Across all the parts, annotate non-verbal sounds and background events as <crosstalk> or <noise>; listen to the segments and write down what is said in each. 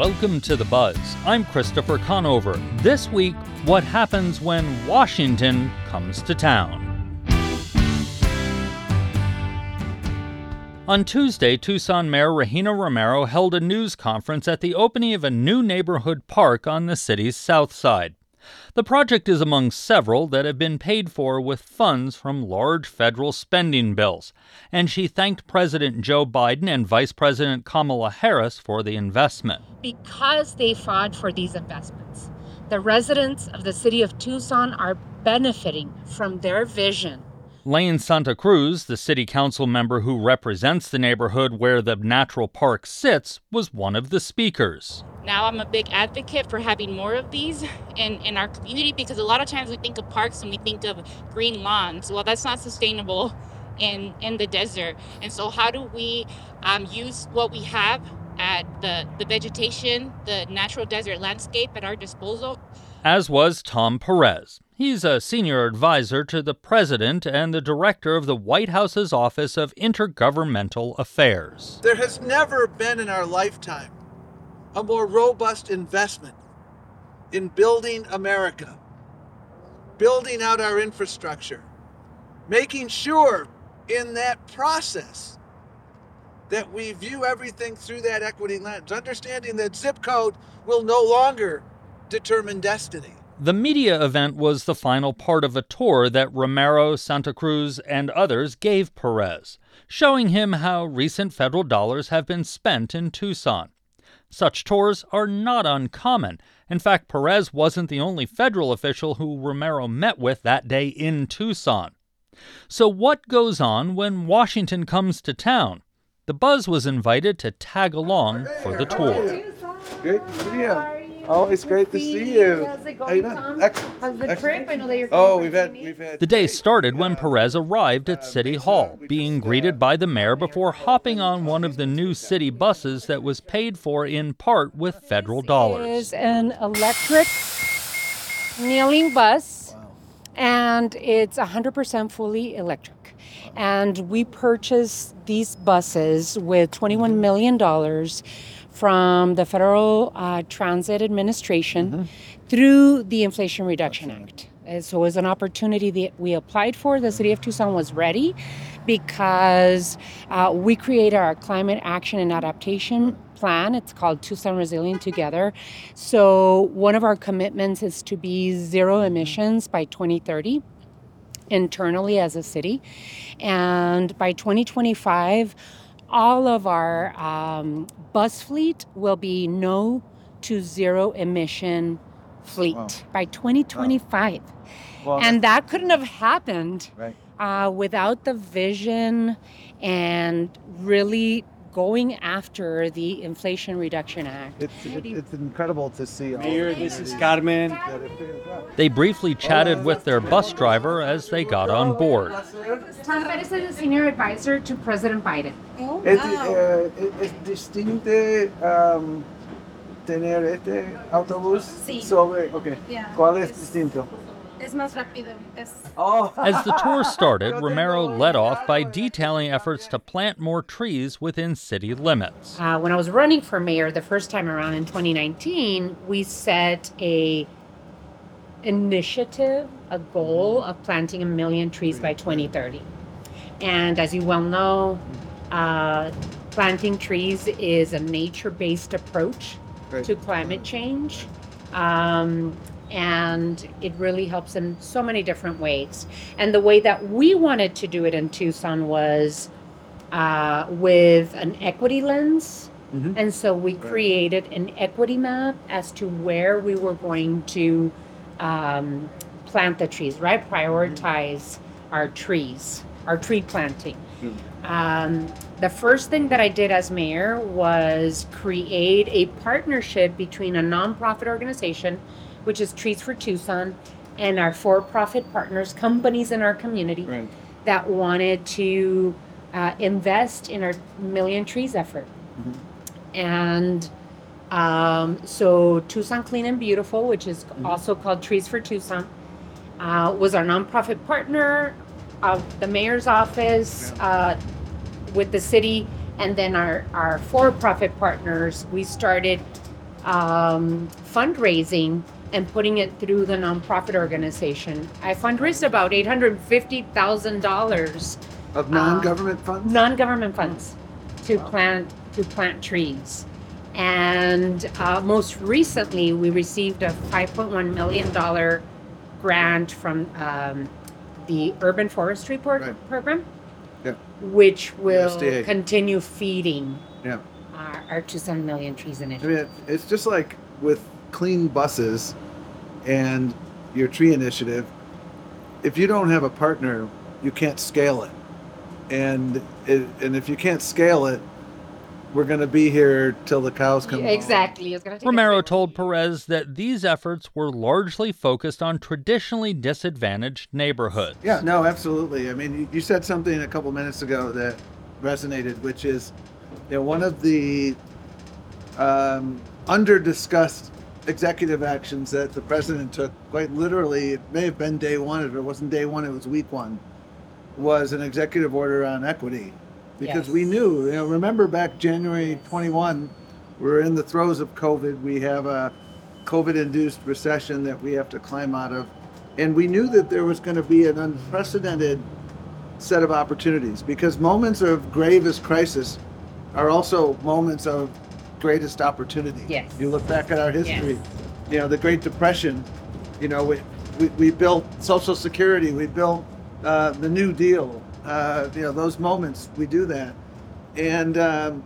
Welcome to The Buzz. I'm Christopher Conover. This week, what happens when Washington comes to town. On Tuesday, Tucson Mayor Regina Romero held a news conference at the opening of a new neighborhood park on the city's south side. The project is among several that have been paid for with funds from large federal spending bills, and she thanked President Joe Biden and Vice President Kamala Harris for the investment. Because they fought for these investments, the residents of the city of Tucson are benefiting from their vision Lane Santa Cruz, the city council member who represents the neighborhood where the natural park sits, was one of the speakers. Now I'm a big advocate for having more of these in, in our community because a lot of times we think of parks and we think of green lawns. Well, that's not sustainable in, in the desert. And so, how do we um, use what we have at the, the vegetation, the natural desert landscape at our disposal? As was Tom Perez. He's a senior advisor to the president and the director of the White House's Office of Intergovernmental Affairs. There has never been in our lifetime a more robust investment in building America, building out our infrastructure, making sure in that process that we view everything through that equity lens, understanding that zip code will no longer determine destiny. The media event was the final part of a tour that Romero, Santa Cruz, and others gave Perez, showing him how recent federal dollars have been spent in Tucson. Such tours are not uncommon. In fact, Perez wasn't the only federal official who Romero met with that day in Tucson. So, what goes on when Washington comes to town? The Buzz was invited to tag along for the tour. Good. Yeah. Oh, it's great to see you. How's it How going, you doing? Tom? Excellent. How's the trip? I know that you're Oh, we've had we've had. The day started when uh, Perez arrived at uh, City Hall, being uh, greeted by the mayor before hopping on one of the new city buses that was paid for in part with federal dollars. is an electric kneeling bus, and it's 100% fully electric. And we purchased these buses with $21 million from the Federal uh, Transit Administration through the Inflation Reduction Act. And so it was an opportunity that we applied for. The city of Tucson was ready because uh, we created our climate action and adaptation plan. It's called Tucson Resilient Together. So one of our commitments is to be zero emissions by 2030 internally as a city. And by 2025, all of our um, bus fleet will be no to zero emission fleet Wow. by 2025. Well, And that couldn't have happened right. uh, without the vision and really going after the Inflation Reduction Act. It's, it's, it's incredible to see. all Mayor, the this is communities Carmen. that have been- They briefly chatted with their bus driver as they got on board. Tom Perez is a senior advisor to President Biden. Es, eh, es- es distinto um, tener este autobús Sí. sobre. Okay. Yeah. ¿Cuál es Es- distinto? Es más rápido. Es Oh. As the tour started, <laughs> Romero led off by detailing efforts to plant more trees within city limits. Uh, when I was running for mayor the first time around in 2019, we set a initiative, a goal of planting a million trees by 2030. And as you well know, uh, planting trees is a nature-based approach to climate change. Um, and it really helps in so many different ways. And the way that we wanted to do it in Tucson was uh, with an equity lens. Mhm. And so we created an equity map as to where we were going to um, plant the trees, right? Prioritize our trees, our tree planting. Um, the first thing that I did as mayor was create a partnership between a nonprofit organization, which is Trees for Tucson, and our for profit partners, companies in our community Right. that wanted to uh, invest in our Million Trees effort. And um, so Tucson Clean and Beautiful, which is also called Trees for Tucson, uh, was our nonprofit partner of the mayor's office uh, with the city. And then our, our for profit partners, we started um, fundraising and putting it through the nonprofit organization. I fundraised about eight hundred fifty thousand dollars Of non-government funds? non-government funds to plant to plant trees and uh, most recently we received a 5.1 million dollar grant from um, the urban forestry Right. program Yeah. which will USDA. continue feeding Yeah. our, our 200 million trees I initiative mean, it's just like with clean buses and your tree initiative. If you don't have a partner, you can't scale it. And it, and if you can't scale it, we're going to be here till the cows come home. exactly it's gonna take Romero very told Perez that these efforts were largely focused on traditionally disadvantaged neighborhoods. Yeah, no, absolutely. I mean, you, you said something a couple minutes ago that resonated, which is, you know, one of the um, under-discussed executive actions that the president took, quite literally, it may have been day one, if it wasn't day one, it was week one, was an executive order on equity. Because we knew, you know, remember back January 21, we we're in the throes of COVID. We have a COVID-induced recession that we have to climb out of. And we knew that there was going to be an unprecedented set of opportunities because moments of gravest crisis are also moments of greatest opportunity. Yes. You look back at our history, Yes. you know, the Great Depression, you know, we, we, we built Social Security, we built uh, the New Deal, uh, you know, those moments, we do that. And um,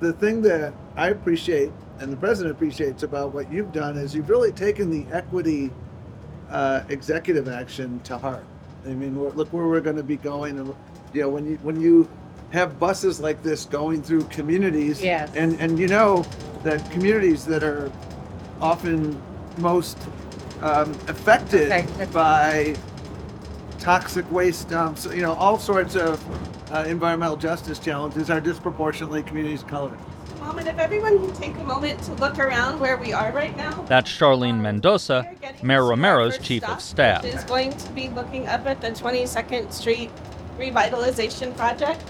the thing that I appreciate and the president appreciates about what you've done is you've really taken the equity uh, executive action to heart. I mean, look where we're going to be going, and you know, when you when you have buses like this going through communities, Yes. and and you know that communities that are often most um, affected Affected. by toxic waste dumps, you know, all sorts of uh, environmental justice challenges are disproportionately communities of color. Mom, and if everyone can take a moment to look around where we are right now. That's Charlene Mendoza, Mayor Romero's first chief of staff. which is going to be looking up at the 22nd Street revitalization project.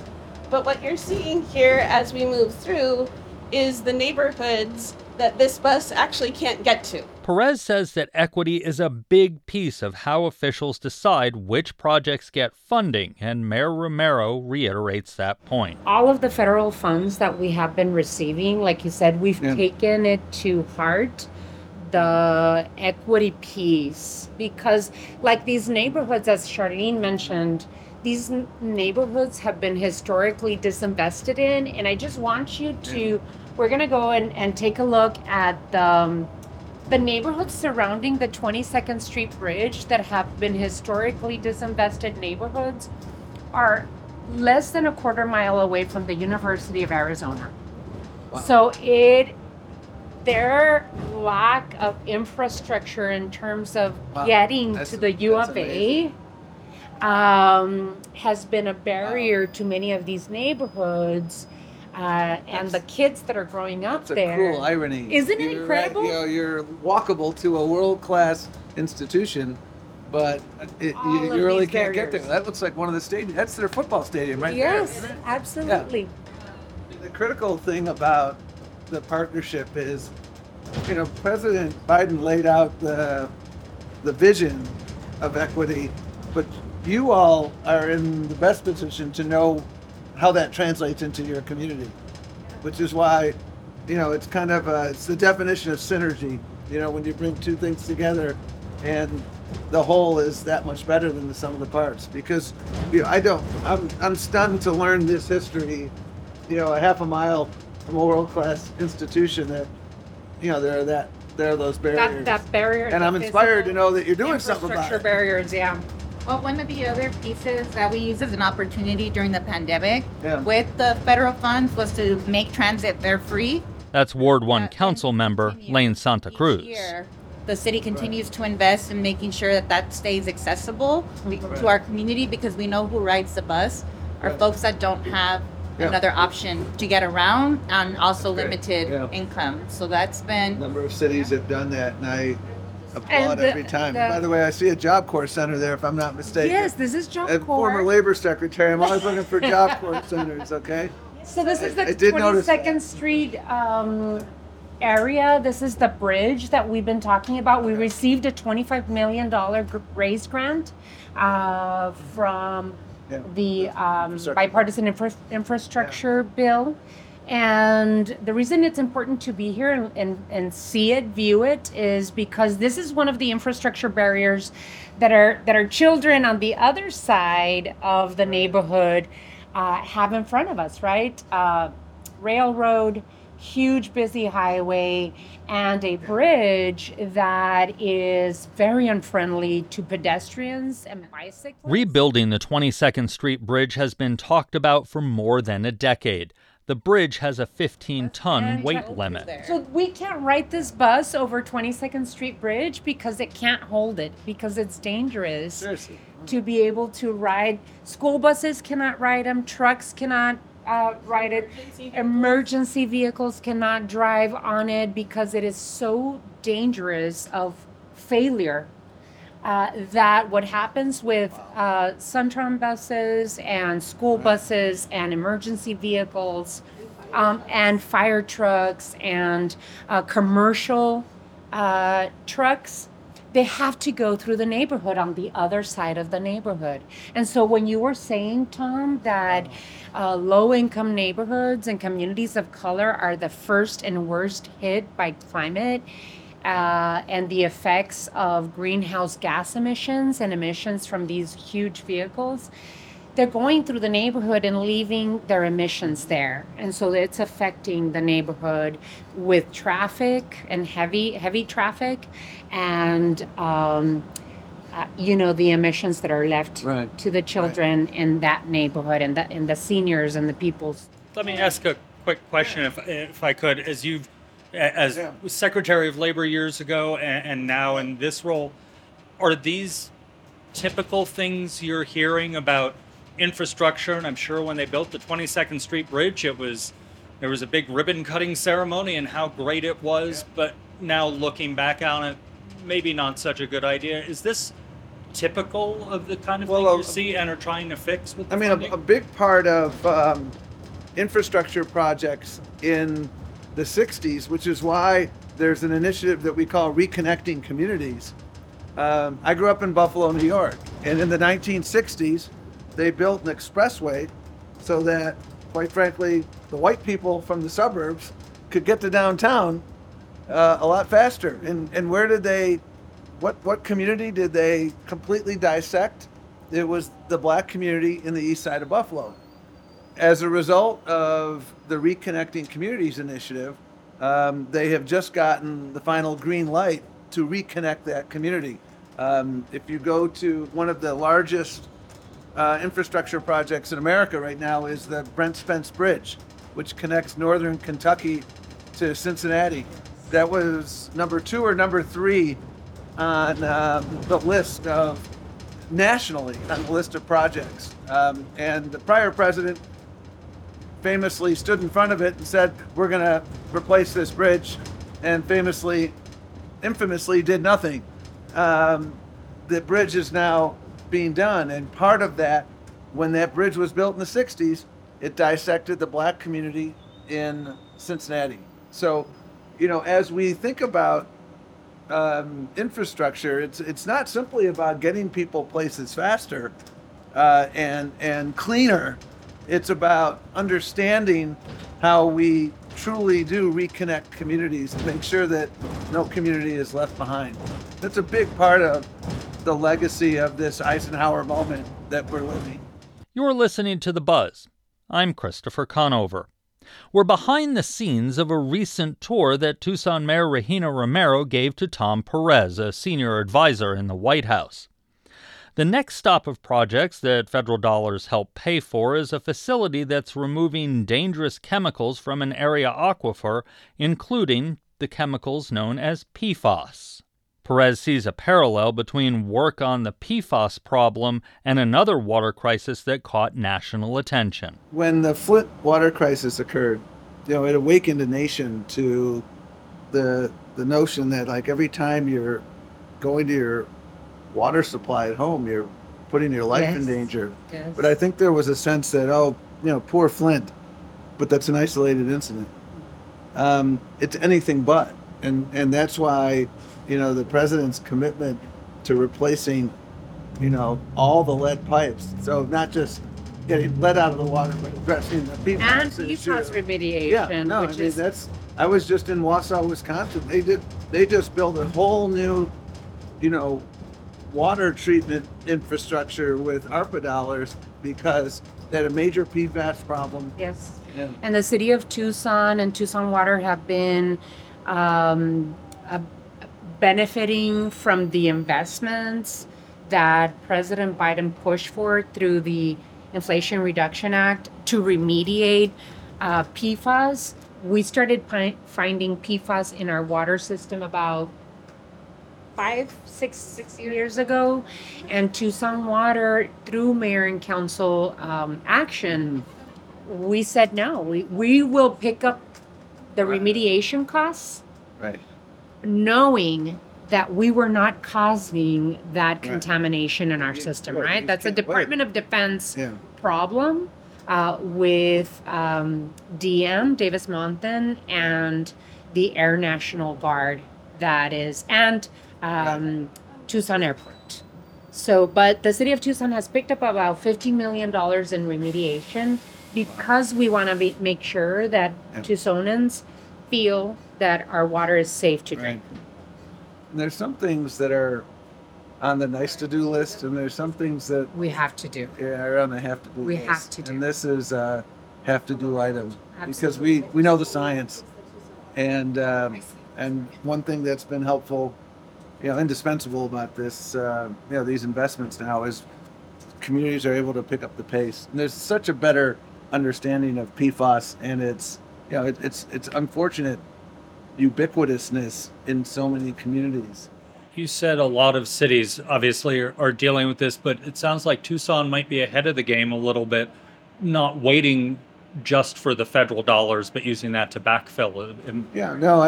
But what you're seeing here as we move through is the neighborhoods that this bus actually can't get to. Perez says that equity is a big piece of how officials decide which projects get funding, and Mayor Romero reiterates that point. all of the federal funds that we have been receiving, like you said, we've Yeah. taken it to heart the equity piece because like these neighborhoods as Charlene mentioned these n- neighborhoods have been historically disinvested in and I just want you to we're going to go and, and take a look at the um, the neighborhoods surrounding the 22nd Street Bridge that have been historically disinvested neighborhoods are less than a quarter mile away from the University of Arizona. So it their lack of infrastructure in terms of Wow. getting That's- to the U of A um, has been a barrier to many of these neighborhoods. Uh, and the kids that are growing up It's a there. cruel irony. Isn't it You're incredible? you know, you're walkable to a world class institution, but it, you, you really can't get there. That looks like one of the stadiums. That's their football stadium right yes, there. absolutely. The critical thing about the partnership is, you know, President Biden laid out the the vision of equity, but you all are in the best position to know how that translates into your community, which is why, you know, it's kind of a, it's the definition of synergy. You know, when you bring two things together, and the whole is that much better than the sum of the parts. Because, you know, I don't, I'm I'm stunned to learn this history, you know, a half a mile from a world class institution that, you know, there are that there are those barriers. That, that barrier. and I'm inspired to know that you're doing something about it. barriers, yeah. Well, one of the other pieces that we used as an opportunity during the pandemic Yeah. with the federal funds was to make transit fare free. That's Ward 1 Uh, Council member Lane Santa each Cruz. year. The city continues to invest in making sure that that stays accessible to our community because we know who rides the bus are Right. folks that don't have Yeah. another option to get around and also Okay. limited Yeah. income. So that's been number of cities have done that, and I applaud the- every time. the- By the way, I see a Job Corps center there, if I'm not mistaken. Yes, this is Job A Corps. former labor secretary. I'm always looking for Job Corps <laughs> centers. Okay. So this is the I did notice 22nd Street um, area. This is the bridge that we've been talking about. We received a $25 million gr- RAISE grant uh, from Yeah. the um, bipartisan infra- infrastructure bill. And the reason it's important to be here and, and, and see it, view it, is because this is one of the infrastructure barriers that are that our children on the other side of the neighborhood uh, have in front of us, right? Uh, railroad, huge busy highway, and a bridge that is very unfriendly to pedestrians and bicyclists. Rebuilding the 22nd Street Bridge has been talked about for more than a decade. The bridge has a 15 ton weight limit. So we can't ride this bus over 22nd Street Bridge because it can't hold it because it's dangerous Seriously. to be able to ride. School buses cannot ride them. Trucks cannot uh, ride it. Emergency Emergency vehicles cannot drive on it because it is so dangerous of failure. Uh, that what happens with uh, Sun Tran buses and school buses and emergency vehicles um, and fire trucks and uh, commercial uh, trucks, they have to go through the neighborhood on the other side of the neighborhood. And so when you were saying, Tom, that uh, low income neighborhoods and communities of color are the first and worst hit by climate, uh, and the effects of greenhouse gas emissions and emissions from these huge vehicles, they're going through the neighborhood and leaving their emissions there, and so it's affecting the neighborhood with traffic and heavy heavy traffic, and um, uh, you know the emissions that are left Right. to the children in that neighborhood and the and the seniors and the people's. Let me ask a quick question, if if I could, as you've as Yeah. Secretary of Labor years ago and, and now in this role, are these typical things you're hearing about infrastructure? And I'm sure when they built the 22nd Street Bridge, it was there was a big ribbon cutting ceremony and how great it was. But now looking back on it, maybe not such a good idea. Is this typical of the kind of Well, thing uh, you see and are trying to fix with? I mean, a, a big part of um, infrastructure projects in the 60s, which is why there's an initiative that we call Reconnecting Communities. Um, I grew up in Buffalo, New York, and in the 1960s, they built an expressway so that, quite frankly, the white people from the suburbs could get to downtown uh, a lot faster. And, and where did they, what, what community did they completely dissect? It was the black community in the east side of Buffalo. As a result of the Reconnecting Communities initiative, um, they have just gotten the final green light to reconnect that community. Um, if you go to one of the largest uh, infrastructure projects in America right now is the Brent Spence Bridge, which connects northern Kentucky to Cincinnati. That was number two or number three on um, the list of nationally on the list of projects. Um, and the prior president famously stood in front of it and said, "We're going to replace this bridge," and famously, infamously, did nothing. Um, the bridge is now being done, and part of that, when that bridge was built in the '60s, it dissected the black community in Cincinnati. So, you know, as we think about um, infrastructure, it's it's not simply about getting people places faster uh, and and cleaner. It's about understanding how we truly do reconnect communities to make sure that no community is left behind. That's a big part of the legacy of this Eisenhower moment that we're living. You're listening to The Buzz. I'm Christopher Conover. We're behind the scenes of a recent tour that Tucson Mayor Regina Romero gave to Tom Perez, a senior advisor in the White House. The next stop of projects that federal dollars help pay for is a facility that's removing dangerous chemicals from an area aquifer, including the chemicals known as PFAS. Perez sees a parallel between work on the PFAS problem and another water crisis that caught national attention. When the Flint water crisis occurred, you know, it awakened a nation to the the notion that like every time you're going to your water supply at home, you're putting your life in Yes. danger. Yes. But I think there was a sense that, oh, you know, poor Flint, but that's an isolated incident. um, it's anything but. And and that's why, you know, the president's commitment to replacing, you know, all the lead pipes. So not just getting lead out of the water, but addressing the PFAS And. PFAS remediation, Yeah, no, I which mean is that's. I was just in Wausau, Wisconsin. They did. They just built a whole new, you know, water treatment infrastructure with ARPA dollars because they had a major PFAS problem. yes. And And the city of Tucson and Tucson Water have been um, uh, benefiting from the investments that President Biden pushed for through the Inflation Reduction Act to remediate uh, PFAS. We started pi- finding PFAS in our water system about five, six, six years ago, and Tucson Water, through mayor and council um, action, we said no. We we will pick up the Right. remediation costs, right. knowing that we were not causing that contamination in our You- system. right, Right? you That's a can't. Department of Defense Yeah. problem uh, with um, DM Davis Monthan and the Air National Guard that is and um, Tucson Airport. So, but the city of Tucson has picked up about fifteen million dollars in remediation because we want to make sure that Yeah. Tucsonans feel that our water is safe to drink. And there's some things that are on the nice to do list, and there's some things that We have to do. yeah, are on the have to do We list. have to do. And this is a have to do item because we we know the science, and um, and one thing that's been helpful, you know, indispensable about this, uh, you know, these investments now is communities are able to pick up the pace. And there's such a better understanding of PFAS, and it's you know it, it's it's unfortunate ubiquitousness in so many communities. You said a lot of cities obviously are, are dealing with this, but it sounds like Tucson might be ahead of the game a little bit, not waiting just for the federal dollars, but using that to backfill. And Yeah, no,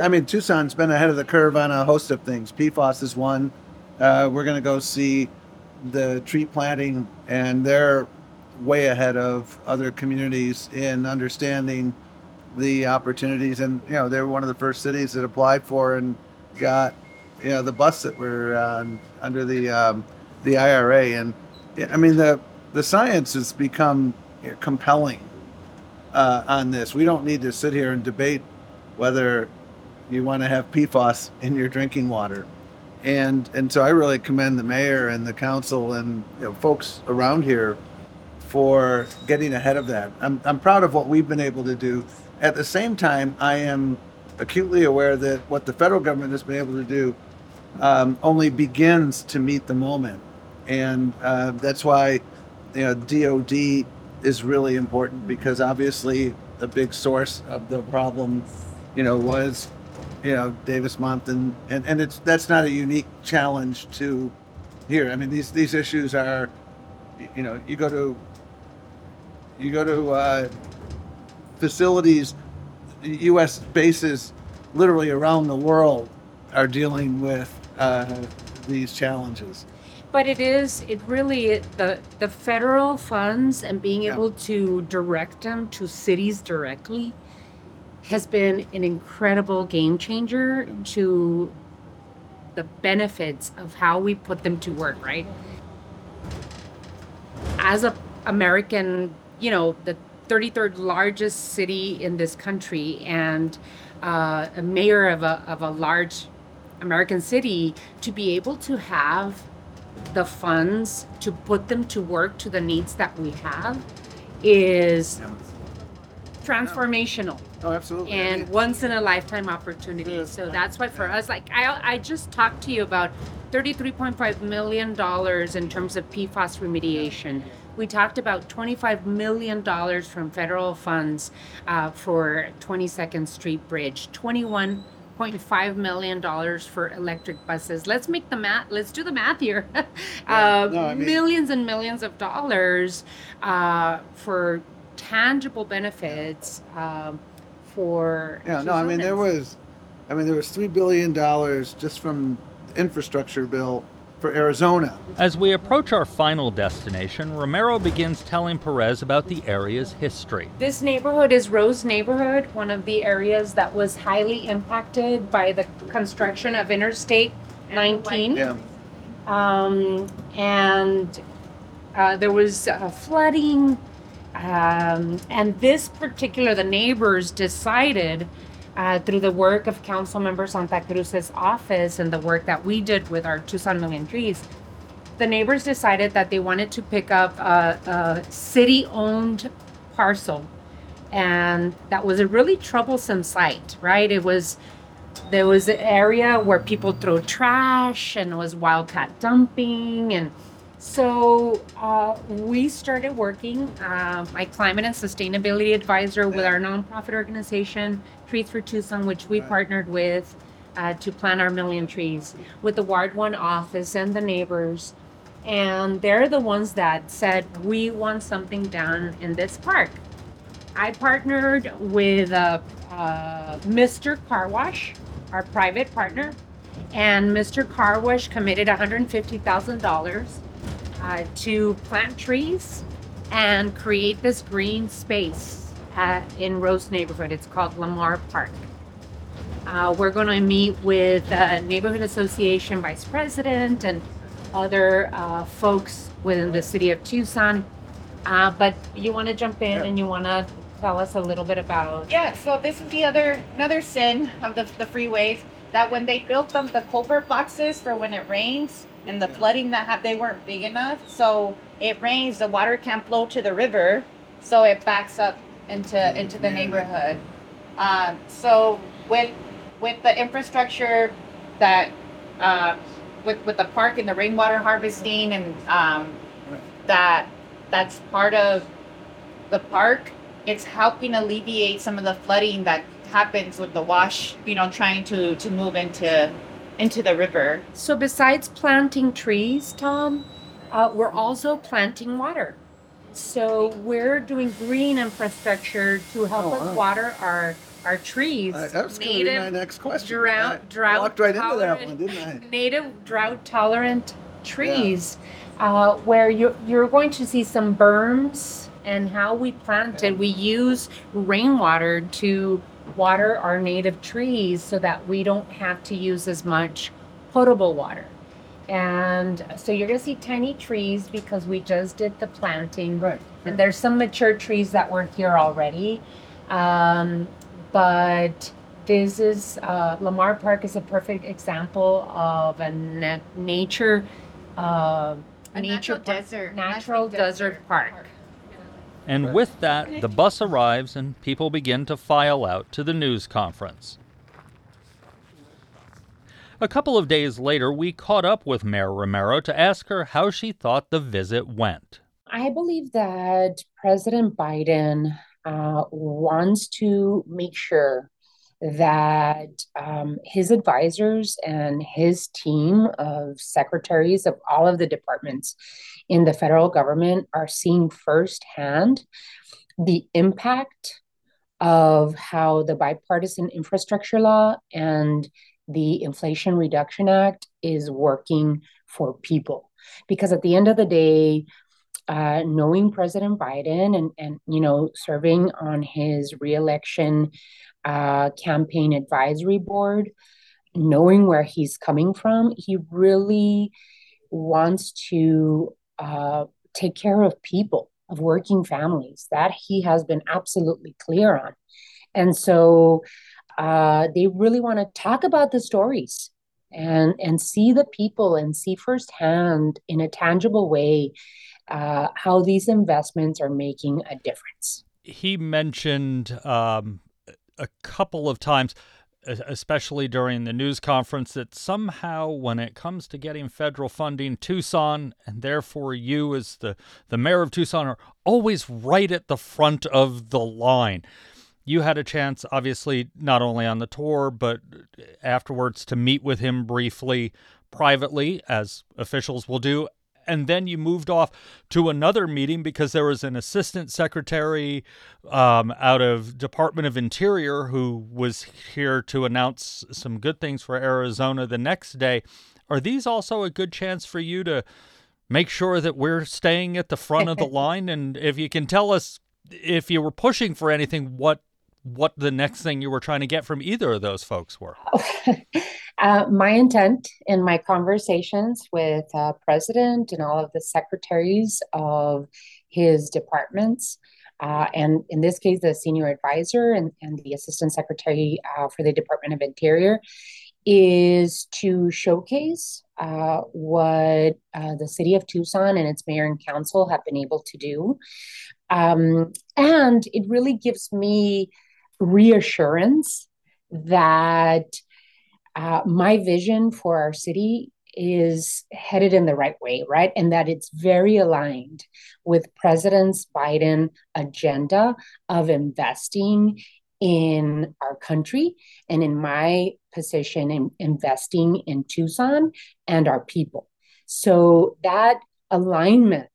I, mean Tucson's been ahead of the curve on a host of things. PFAS is one. Uh, we're going to go see the tree planting, and they're way ahead of other communities in understanding the opportunities. And you know, they're one of the first cities that applied for and got you know the bus that were um, under the um, the IRA. And I mean the the science has become compelling uh, on this. We don't need to sit here and debate whether you want to have PFAS in your drinking water. And and so I really commend the mayor and the council and you know, folks around here for getting ahead of that. I'm, I'm proud of what we've been able to do. At the same time, I am acutely aware that what the federal government has been able to do um, only begins to meet the moment. And uh, that's why you know, DOD is really important because obviously the big source of the problem, you know, was, you know, Davis Monthan, and and it's that's not a unique challenge to here. I mean, these these issues are, you know, you go to you go to uh, facilities, U.S. bases, literally around the world, are dealing with uh, these challenges. But it is, it really, the, the federal funds and being Yeah. able to direct them to cities directly has been an incredible game changer to the benefits of how we put them to work, right? As a American, you know, the 33rd largest city in this country and uh, a mayor of a, of a large American city, to be able to have the funds to put them to work to the needs that we have is transformational Oh, absolutely. I and mean, once in a lifetime opportunity. So that's why for us, like I, I just talked to you about $33.5 million in terms of PFAS remediation. We talked about $25 million from federal funds uh, for 22nd Street Bridge, 21.5 million dollars for electric buses. Let's make the math. Let's do the math here. <laughs> uh, no, I mean- millions and millions of dollars uh, for tangible benefits um, for Yeah, no, I mean there was, I mean there was three billion dollars just from infrastructure bill for Arizona. As we approach our final destination, Romero begins telling Perez about the area's history. This neighborhood is Rose Neighborhood, one of the areas that was highly impacted by the construction of Interstate 19. Yeah. Um, and uh, there was uh, flooding. Um, and this particular, the neighbors decided uh, through the work of Council Member Santa Cruz's office and the work that we did with our Tucson Million Trees, the neighbors decided that they wanted to pick up a, a city owned parcel. And that was a really troublesome site, right? It was, there was an area where people throw trash and it was wildcat dumping. And so uh, we started working, uh, my climate and sustainability advisor with our nonprofit organization, Trees for Tucson, which we partnered with uh, to plant our million trees with the Ward 1 office and the neighbors. And they're the ones that said, we want something done in this park. I partnered with uh, uh, Mr. Car Wash, our private partner, and Mr. Car Wash committed $150,000 uh, to plant trees and create this green space uh, in Rose neighborhood. It's called Lamar Park. Uh, we're going to meet with the neighborhood association vice president and other uh, folks within the city of Tucson. Uh, but you want to jump in and you want to tell us a little bit about Yeah, so this is the other another sin of the the freeways that when they built them the culvert boxes for when it rains and the flooding that have they weren't big enough. So it rains, the water can't flow to the river, so it backs up into into the neighborhood. Um, so with with the infrastructure that uh, with with the park and the rainwater harvesting and um, that that's part of the park, it's helping alleviate some of the flooding that happens with the wash, you know, trying to to move into into the river. So besides planting trees, Tom, uh, we're also planting water. So we're doing green infrastructure to help Oh, us wow. water our our trees. Uh, that was going to be my next question. drought I drought walked right into that one, didn't I? Native drought tolerant trees, uh, where you're you're going to see some berms and how we planted. We use rainwater to water our native trees so that we don't have to use as much potable water. And so you're going to see tiny trees because we just did the planting. Right. And there's some mature trees that were here already. Um, but this is, uh, Lamar Park is a perfect example of a na- nature, uh, A nature natural park- desert- natural natural desert desert park. park. And with that, the bus arrives and people begin to file out to the news conference. A couple of days later, we caught up with Mayor Romero to ask her how she thought the visit went. I believe that President Biden uh, wants to make sure that um, his advisors and his team of secretaries of all of the departments in the federal government are seeing firsthand the impact of how the bipartisan infrastructure law and the Inflation Reduction Act is working for people. Because at the end of the day, uh, knowing President Biden and, and you know serving on his reelection uh, campaign advisory board, knowing where he's coming from, he really wants to uh, take care of people, of working families. That he has been absolutely clear on, and so uh, they really want to talk about the stories and and see the people and see firsthand in a tangible way uh, how these investments are making a difference. He mentioned um, a couple of times, especially during the news conference, that somehow when it comes to getting federal funding, Tucson and therefore you as the, the mayor of Tucson are always right at the front of the line. You had a chance, obviously, not only on the tour, but afterwards to meet with him briefly, privately, as officials will do. And then you moved off to another meeting because there was an assistant secretary um, out of Department of Interior who was here to announce some good things for Arizona the next day. Are these also a good chance for you to make sure that we're staying at the front of the <laughs> line? And if you can tell us if you were pushing for anything, what what the next thing you were trying to get from either of those folks were. <laughs> uh, my intent in my conversations with uh, president and all of the secretaries of his departments uh, and in this case the senior advisor and, and the assistant secretary uh, for the department of interior is to showcase uh, what uh, the city of tucson and its mayor and council have been able to do um, and it really gives me reassurance that uh, my vision for our city is headed in the right way, right? And that it's very aligned with President Biden agenda of investing in our country and in my position in investing in Tucson and our people. So that alignment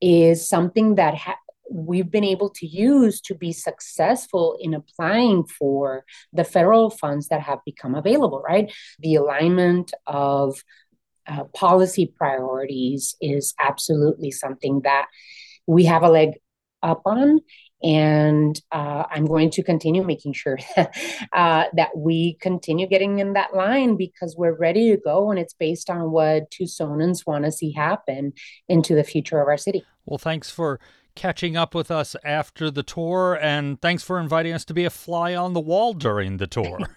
is something that ha- we've been able to use to be successful in applying for the federal funds that have become available, right? The alignment of uh, policy priorities is absolutely something that we have a leg up on. And uh, I'm going to continue making sure <laughs> uh, that we continue getting in that line because we're ready to go and it's based on what Tucsonans want to see happen into the future of our city. Well, thanks for catching up with us after the tour, and thanks for inviting us to be a fly on the wall during the tour. <laughs>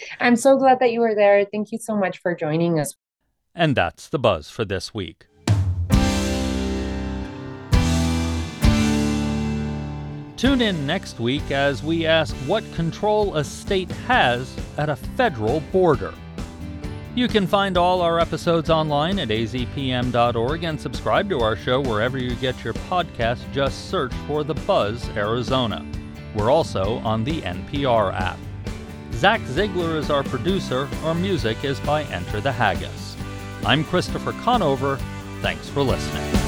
<laughs> I'm so glad that you were there. Thank you so much for joining us. And that's the buzz for this week. Tune in next week as we ask what control a state has at a federal border. You can find all our episodes online at azpm.org and subscribe to our show wherever you get your podcast. Just search for The Buzz Arizona. We're also on the NPR app. Zach Ziegler is our producer. Our music is by Enter the Haggis. I'm Christopher Conover. Thanks for listening.